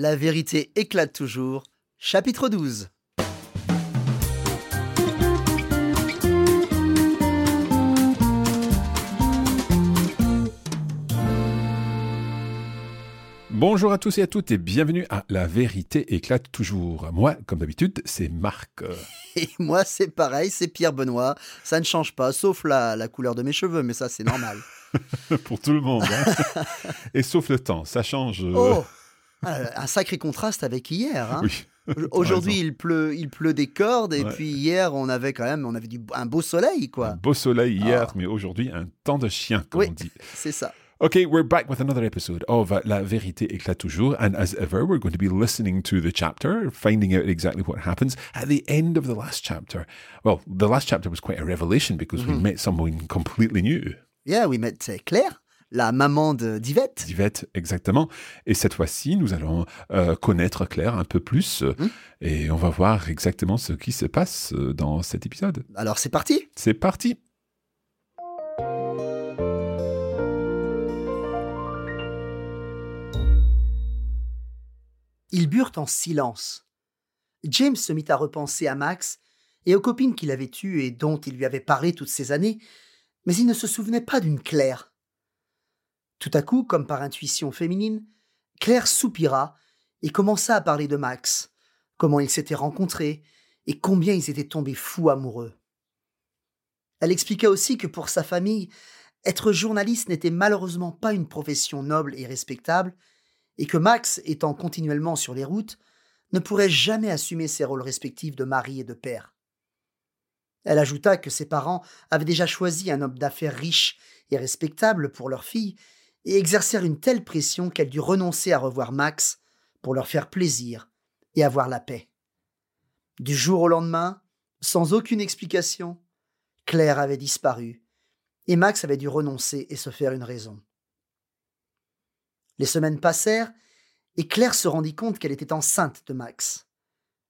La vérité éclate toujours. Chapitre 12. Bonjour à tous et à toutes et bienvenue à La vérité éclate toujours. Moi, comme d'habitude, c'est Marc. Et moi, c'est pareil, c'est Pierre Benoît. Ça ne change pas, sauf la, la couleur de mes cheveux, mais ça, c'est normal. Pour tout le monde. hein. et sauf le temps, ça change. euh, Oh Ah, Un sacré contraste avec hier. hein. Oui. Aujourd'hui, il pleut, il pleut des cordes, et Ouais. puis hier, on avait quand même on avait du, un beau soleil, Un quoi. beau soleil hier, Ah. mais aujourd'hui, un temps de chien, comme Oui. on dit. C'est ça. Okay, we're back with another episode of La Vérité éclate toujours. And as ever, we're going to be listening to the chapter, finding out exactly what happens at the end of the last chapter. Well, the last chapter was quite a revelation because we met someone completely new. Yeah, we met Claire, la maman de d'Yvette. Yvette, exactement. Et cette fois-ci, nous allons euh, connaître Claire un peu plus euh, et on va voir exactement ce qui se passe euh, dans cet épisode. Alors, c'est parti C'est parti Ils burent en silence. James se mit à repenser à Max et aux copines qu'il avait eues et dont il lui avait parlé toutes ces années, mais il ne se souvenait pas d'une Claire. Tout à coup, comme par intuition féminine, Claire soupira et commença à parler de Max, comment ils s'étaient rencontrés et combien ils étaient tombés fous amoureux. Elle expliqua aussi que pour sa famille, être journaliste n'était malheureusement pas une profession noble et respectable, et que Max, étant continuellement sur les routes, ne pourrait jamais assumer ses rôles respectifs de mari et de père. Elle ajouta que ses parents avaient déjà choisi un homme d'affaires riche et respectable pour leur fille, et exercèrent une telle pression qu'elle dut renoncer à revoir Max pour leur faire plaisir et avoir la paix. Du jour au lendemain, sans aucune explication, Claire avait disparu, et Max avait dû renoncer et se faire une raison. Les semaines passèrent, et Claire se rendit compte qu'elle était enceinte de Max.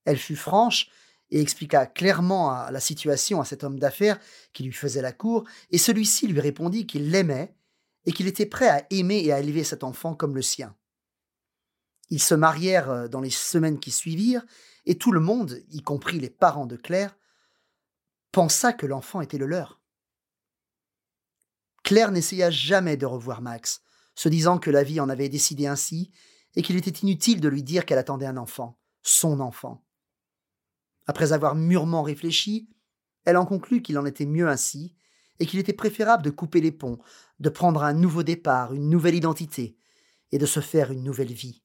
Elle fut franche et expliqua clairement la situation à cet homme d'affaires qui lui faisait la cour, et celui-ci lui répondit qu'il l'aimait et qu'il était prêt à aimer et à élever cet enfant comme le sien. Ils se marièrent euh, dans les semaines qui suivirent, et tout le monde, y compris les parents de Claire, pensa que l'enfant était le leur. Claire n'essaya jamais de revoir Max, se disant que la vie en avait décidé ainsi et qu'il était inutile de lui dire qu'elle attendait un enfant, son enfant. Après avoir mûrement réfléchi, elle en conclut qu'il en était mieux ainsi et qu'il était préférable de couper les ponts, de prendre un nouveau départ, une nouvelle identité et de se faire une nouvelle vie.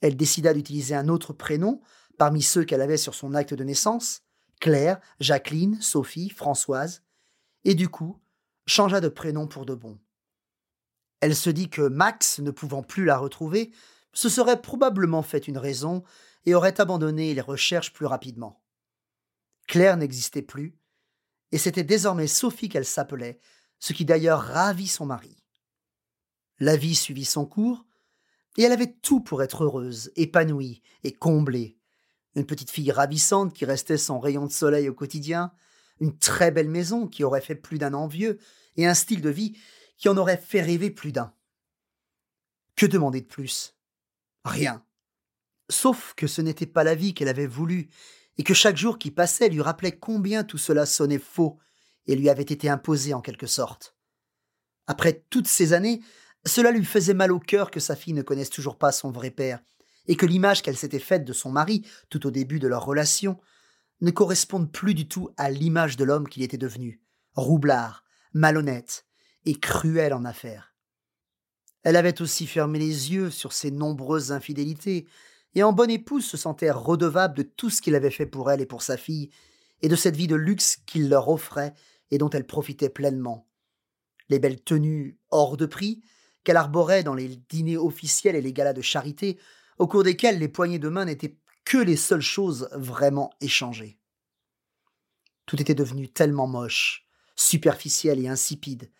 Elle décida d'utiliser un autre prénom parmi ceux qu'elle avait sur son acte de naissance, Claire, Jacqueline, Sophie, Françoise, et du coup changea de prénom pour de bon. Elle se dit que Max, ne pouvant plus la retrouver, se serait probablement fait une raison et aurait abandonné les recherches plus rapidement. Claire n'existait plus, et c'était désormais Sophie qu'elle s'appelait, ce qui d'ailleurs ravit son mari. La vie suivit son cours, et elle avait tout pour être heureuse, épanouie et comblée. Une petite fille ravissante qui restait son rayon de soleil au quotidien, une très belle maison qui aurait fait plus d'un envieux, et un style de vie qui en aurait fait rêver plus d'un. Que demander de plus? Rien. Sauf que ce n'était pas la vie qu'elle avait voulu, et que chaque jour qui passait lui rappelait combien tout cela sonnait faux et lui avait été imposé en quelque sorte. Après toutes ces années, Cela lui faisait mal au cœur que sa fille ne connaisse toujours pas son vrai père, et que l'image qu'elle s'était faite de son mari tout au début de leur relation ne corresponde plus du tout à l'image de l'homme qu'il était devenu, roublard, malhonnête et cruel en affaires. Elle avait aussi fermé les yeux sur ses nombreuses infidélités, et en bonne épouse se sentait redevable de tout ce qu'il avait fait pour elle et pour sa fille, et de cette vie de luxe qu'il leur offrait et dont elle profitait pleinement. Les belles tenues hors de prix qu'elle arborait dans les dîners officiels et les galas de charité, au cours desquels les poignées de main n'étaient que les seules choses vraiment échangées. Tout était devenu tellement moche, superficiel et insipide,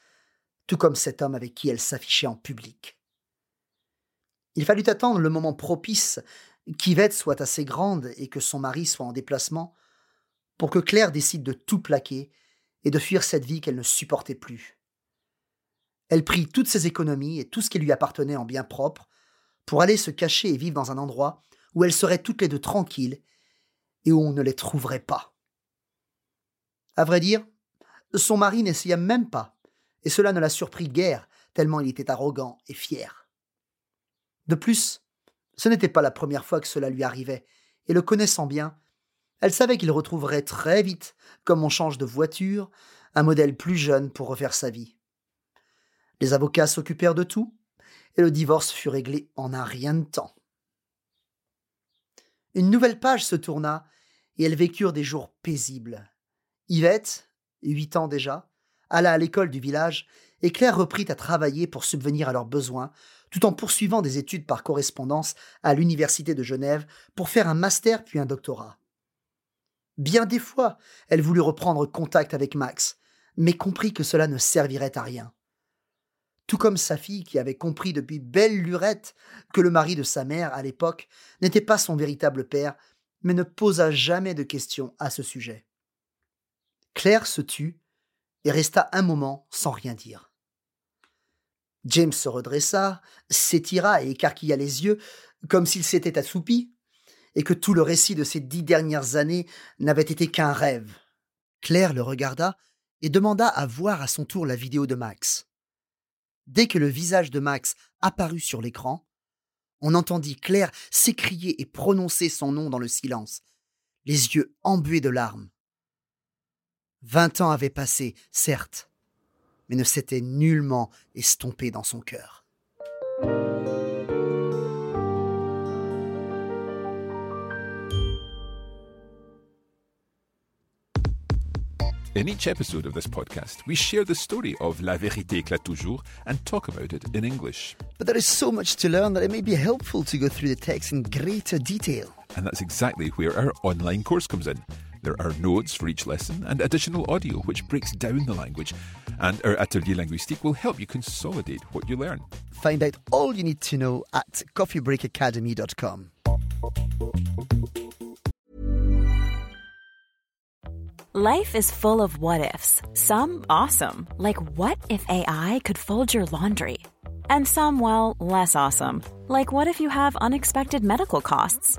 tout comme cet homme avec qui elle s'affichait en public. Il fallut attendre le moment propice qu'Yvette soit assez grande et que son mari soit en déplacement pour que Claire décide de tout plaquer et de fuir cette vie qu'elle ne supportait plus. Elle prit toutes ses économies et tout ce qui lui appartenait en bien propre pour aller se cacher et vivre dans un endroit où elles seraient toutes les deux tranquilles et où on ne les trouverait pas. À vrai dire, son mari n'essaya même pas, et cela ne la surprit guère, tellement il était arrogant et fier. De plus, ce n'était pas la première fois que cela lui arrivait, et le connaissant bien, elle savait qu'il retrouverait très vite, comme on change de voiture, un modèle plus jeune pour refaire sa vie. Les avocats s'occupèrent de tout, et le divorce fut réglé en un rien de temps. Une nouvelle page se tourna, et elles vécurent des jours paisibles. Yvette, huit ans déjà, alla à l'école du village, et Claire reprit à travailler pour subvenir à leurs besoins, tout en poursuivant des études par correspondance à l'Université de Genève pour faire un master puis un doctorat. Bien des fois, elle voulut reprendre contact avec Max, mais comprit que cela ne servirait à rien. Tout comme sa fille qui avait compris depuis belle lurette que le mari de sa mère, à l'époque, n'était pas son véritable père, mais ne posa jamais de questions à ce sujet. Claire se tut et resta un moment sans rien dire. James se redressa, s'étira et écarquilla les yeux, comme s'il s'était assoupi, et que tout le récit de ces dix dernières années n'avait été qu'un rêve. Claire le regarda et demanda à voir à son tour la vidéo de Max. Dès que le visage de Max apparut sur l'écran, on entendit Claire s'écrier et prononcer son nom dans le silence, les yeux embués de larmes. Vingt ans avaient passé, certes, mais ne s'étaient nullement estompés dans son cœur. In each episode of this podcast, we share the story of La Vérité éclate toujours and talk about it in English. But there is so much to learn that it may be helpful to go through the text in greater detail. And that's exactly where our online course comes in. There are notes for each lesson and additional audio which breaks down the language. And our Atelier Linguistique will help you consolidate what you learn. Find out all you need to know at coffeebreakacademy.com. Life is full of what ifs. Some awesome, like what if AI could fold your laundry? And some, well, less awesome, like what if you have unexpected medical costs?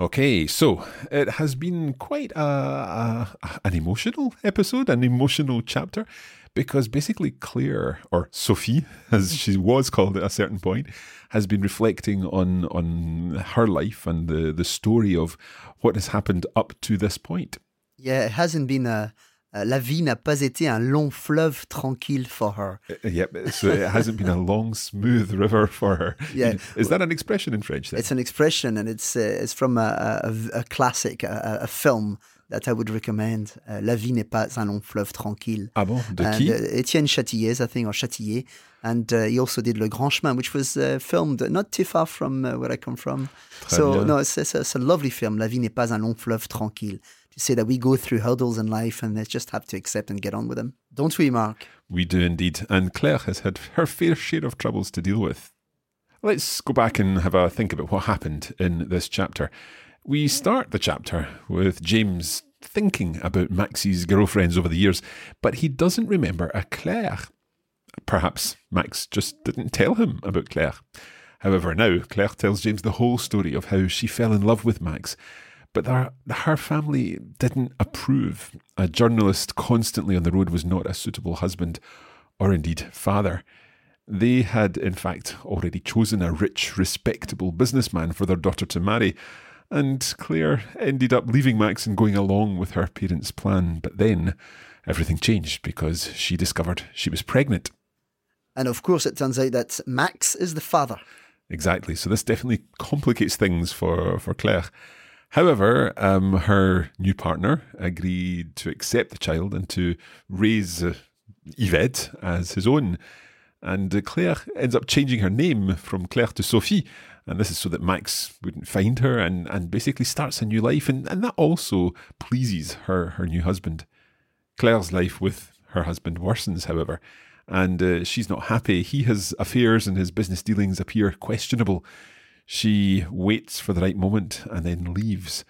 Okay, so it has been quite a, a, an emotional episode, an emotional chapter, because basically Claire, or Sophie, as she was called at a certain point, has been reflecting on on her life and the, the story of what has happened up to this point. Yeah, it hasn't been a. Uh, la vie n'a pas été un long fleuve tranquille for her. Uh, yep, so it hasn't been a long, smooth river for her. Yeah. Is that an expression in French? Then? It's an expression, and it's uh, it's from a, a, a classic, a, a, film that I would recommend. Uh, La vie n'est pas un long fleuve tranquille. Ah bon? De and, qui? Uh, Étienne I think, or Châtillier. And uh, he also did Le Grand Chemin, which was uh, filmed not too far from uh, where I come from. Très so, bien. no, it's, it's, it's a lovely film. La vie n'est pas un long fleuve tranquille. Say that we go through hurdles in life and just have to accept and get on with them. Don't we, Mark? We do indeed. And Claire has had her fair share of troubles to deal with. Let's go back and have a think about what happened in this chapter. We start the chapter with James thinking about Maxie's girlfriends over the years, but he doesn't remember a Claire. Perhaps Max just didn't tell him about Claire. However, now Claire tells James the whole story of how she fell in love with Max, but her, her family didn't approve. A journalist constantly on the road was not a suitable husband or indeed father. They had, in fact, already chosen a rich, respectable businessman for their daughter to marry, and Claire ended up leaving Max and going along with her parents' plan. But then everything changed because she discovered she was pregnant. And of course, it turns out that Max is the father. Exactly. So this definitely complicates things for, for Claire. However, um, her new partner agreed to accept the child and to raise uh, Yvette as his own. And uh, Claire ends up changing her name from Claire to Sophie. And this is so that Max wouldn't find her and, and basically starts a new life. And, and that also pleases her, her new husband. Claire's life with her husband worsens, however, and uh, she's not happy. He has affairs and his business dealings appear questionable. She waits for the right moment and then leaves.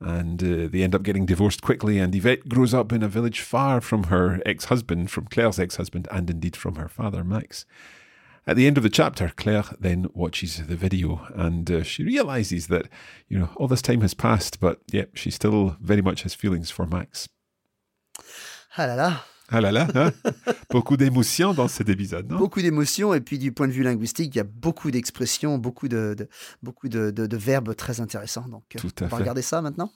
And uh, they end up getting divorced quickly. And Yvette grows up in a village far from her ex husband, from Claire's ex husband, and indeed from her father, Max. At the end of the chapter, Claire then watches the video and uh, she realizes that, you know, all this time has passed, but yep, she still very much has feelings for Max. Là. Ah là là, hein beaucoup d'émotions dans cet épisode, non? Beaucoup d'émotions et puis du point de vue linguistique, il y a beaucoup d'expressions, beaucoup de, de- beaucoup de, de- de verbes très intéressants. Donc, euh, Tout à on va fait. regarder ça maintenant?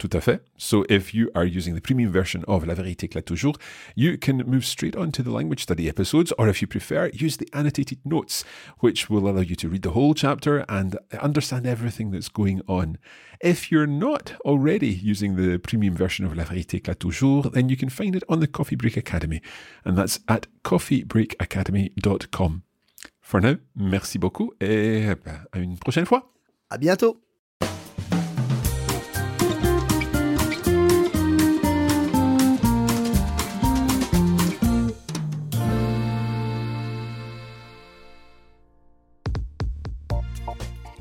Tout à fait. So if you are using the premium version of La Vérité éclate toujours, you can move straight on to the language study episodes, or if you prefer, use the annotated notes, which will allow you to read the whole chapter and understand everything that's going on. If you're not already using the premium version of La Vérité éclate toujours, then you can find it on the Coffee Break Academy, and that's at coffeebreakacademy.com. For now, merci beaucoup et à une prochaine fois. À bientôt.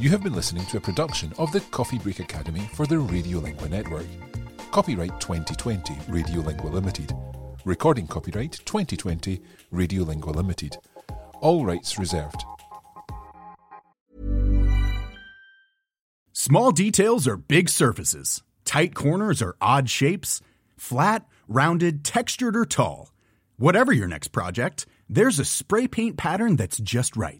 You have been listening to a production of the Coffee Break Academy for the Radiolingua Network. Copyright 2020 Radiolingua Limited. Recording copyright 2020 Radiolingua Limited. All rights reserved. Small details are big surfaces. Tight corners are odd shapes. Flat, rounded, textured, or tall. Whatever your next project, there's a spray paint pattern that's just right.